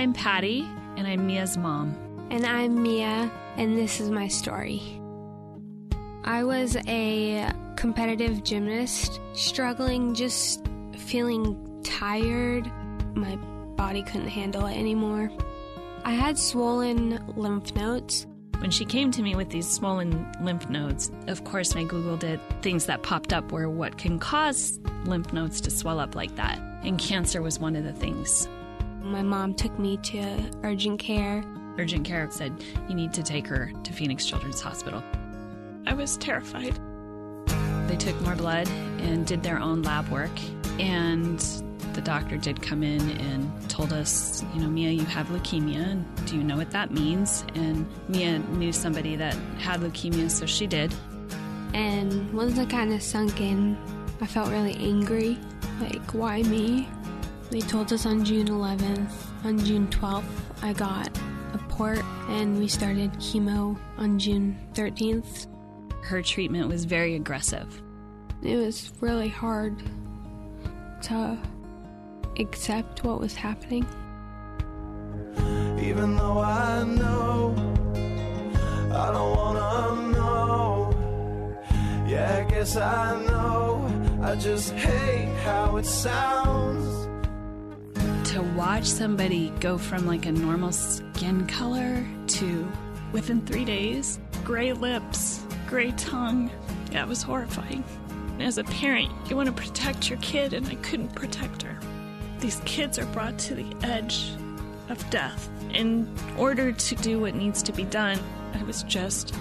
I'm Patty, and I'm Mia's mom. And I'm Mia, and this is my story. I was a competitive gymnast, struggling, just feeling tired. My body couldn't handle it anymore. I had swollen lymph nodes. When she came to me with these swollen lymph nodes, of course, I Googled it. Things that popped up were what can cause lymph nodes to swell up like that. And cancer was one of the things. My mom took me to urgent care. Urgent care said, You need to take her to Phoenix Children's Hospital. I was terrified. They took more blood and did their own lab work. And the doctor did come in and told us, you know, Mia, you have leukemia. Do you know what that means? And Mia knew somebody that had leukemia, so she did. And once I kind of sunk in, I felt really angry. Like, why me? They told us on June 11th. On June 12th, I got a port and we started chemo on June 13th. Her treatment was very aggressive. It was really hard to accept what was happening. Even though I know I don't wanna know. Yeah, I guess I know. I just hate how it sounds. To watch somebody go from like a normal skin color to within three days, gray lips, gray tongue, that was horrifying. As a parent, you want to protect your kid, and I couldn't protect her. These kids are brought to the edge of death. In order to do what needs to be done, I was just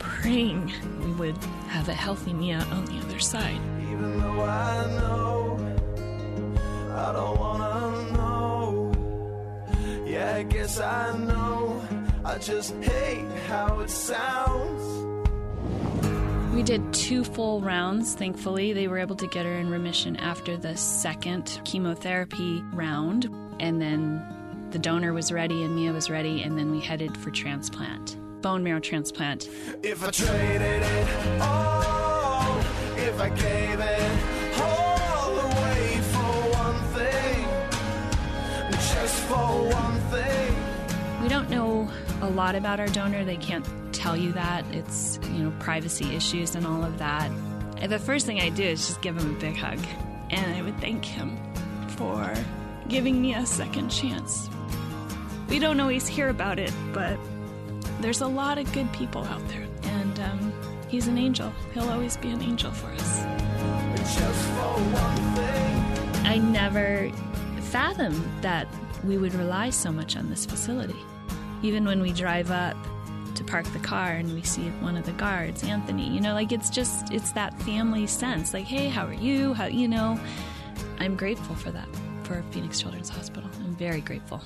praying we would have a healthy Mia on the other side. Even though I know I don't. Yeah, I guess I know. I just hate how it sounds. We did two full rounds. Thankfully, they were able to get her in remission after the second chemotherapy round. And then the donor was ready and Mia was ready, and then we headed for transplant bone marrow transplant. If I traded it all, if I gave it all away for one thing, just for one thing. We don't know a lot about our donor. They can't tell you that. It's, you know, privacy issues and all of that. The first thing I do is just give him a big hug. And I would thank him for giving me a second chance. We don't always hear about it, but there's a lot of good people out there. And um, he's an angel. He'll always be an angel for us. I never fathomed that we would rely so much on this facility. Even when we drive up to park the car and we see one of the guards, Anthony, you know, like it's just, it's that family sense. Like, hey, how are you? How, you know, I'm grateful for that, for Phoenix Children's Hospital. I'm very grateful.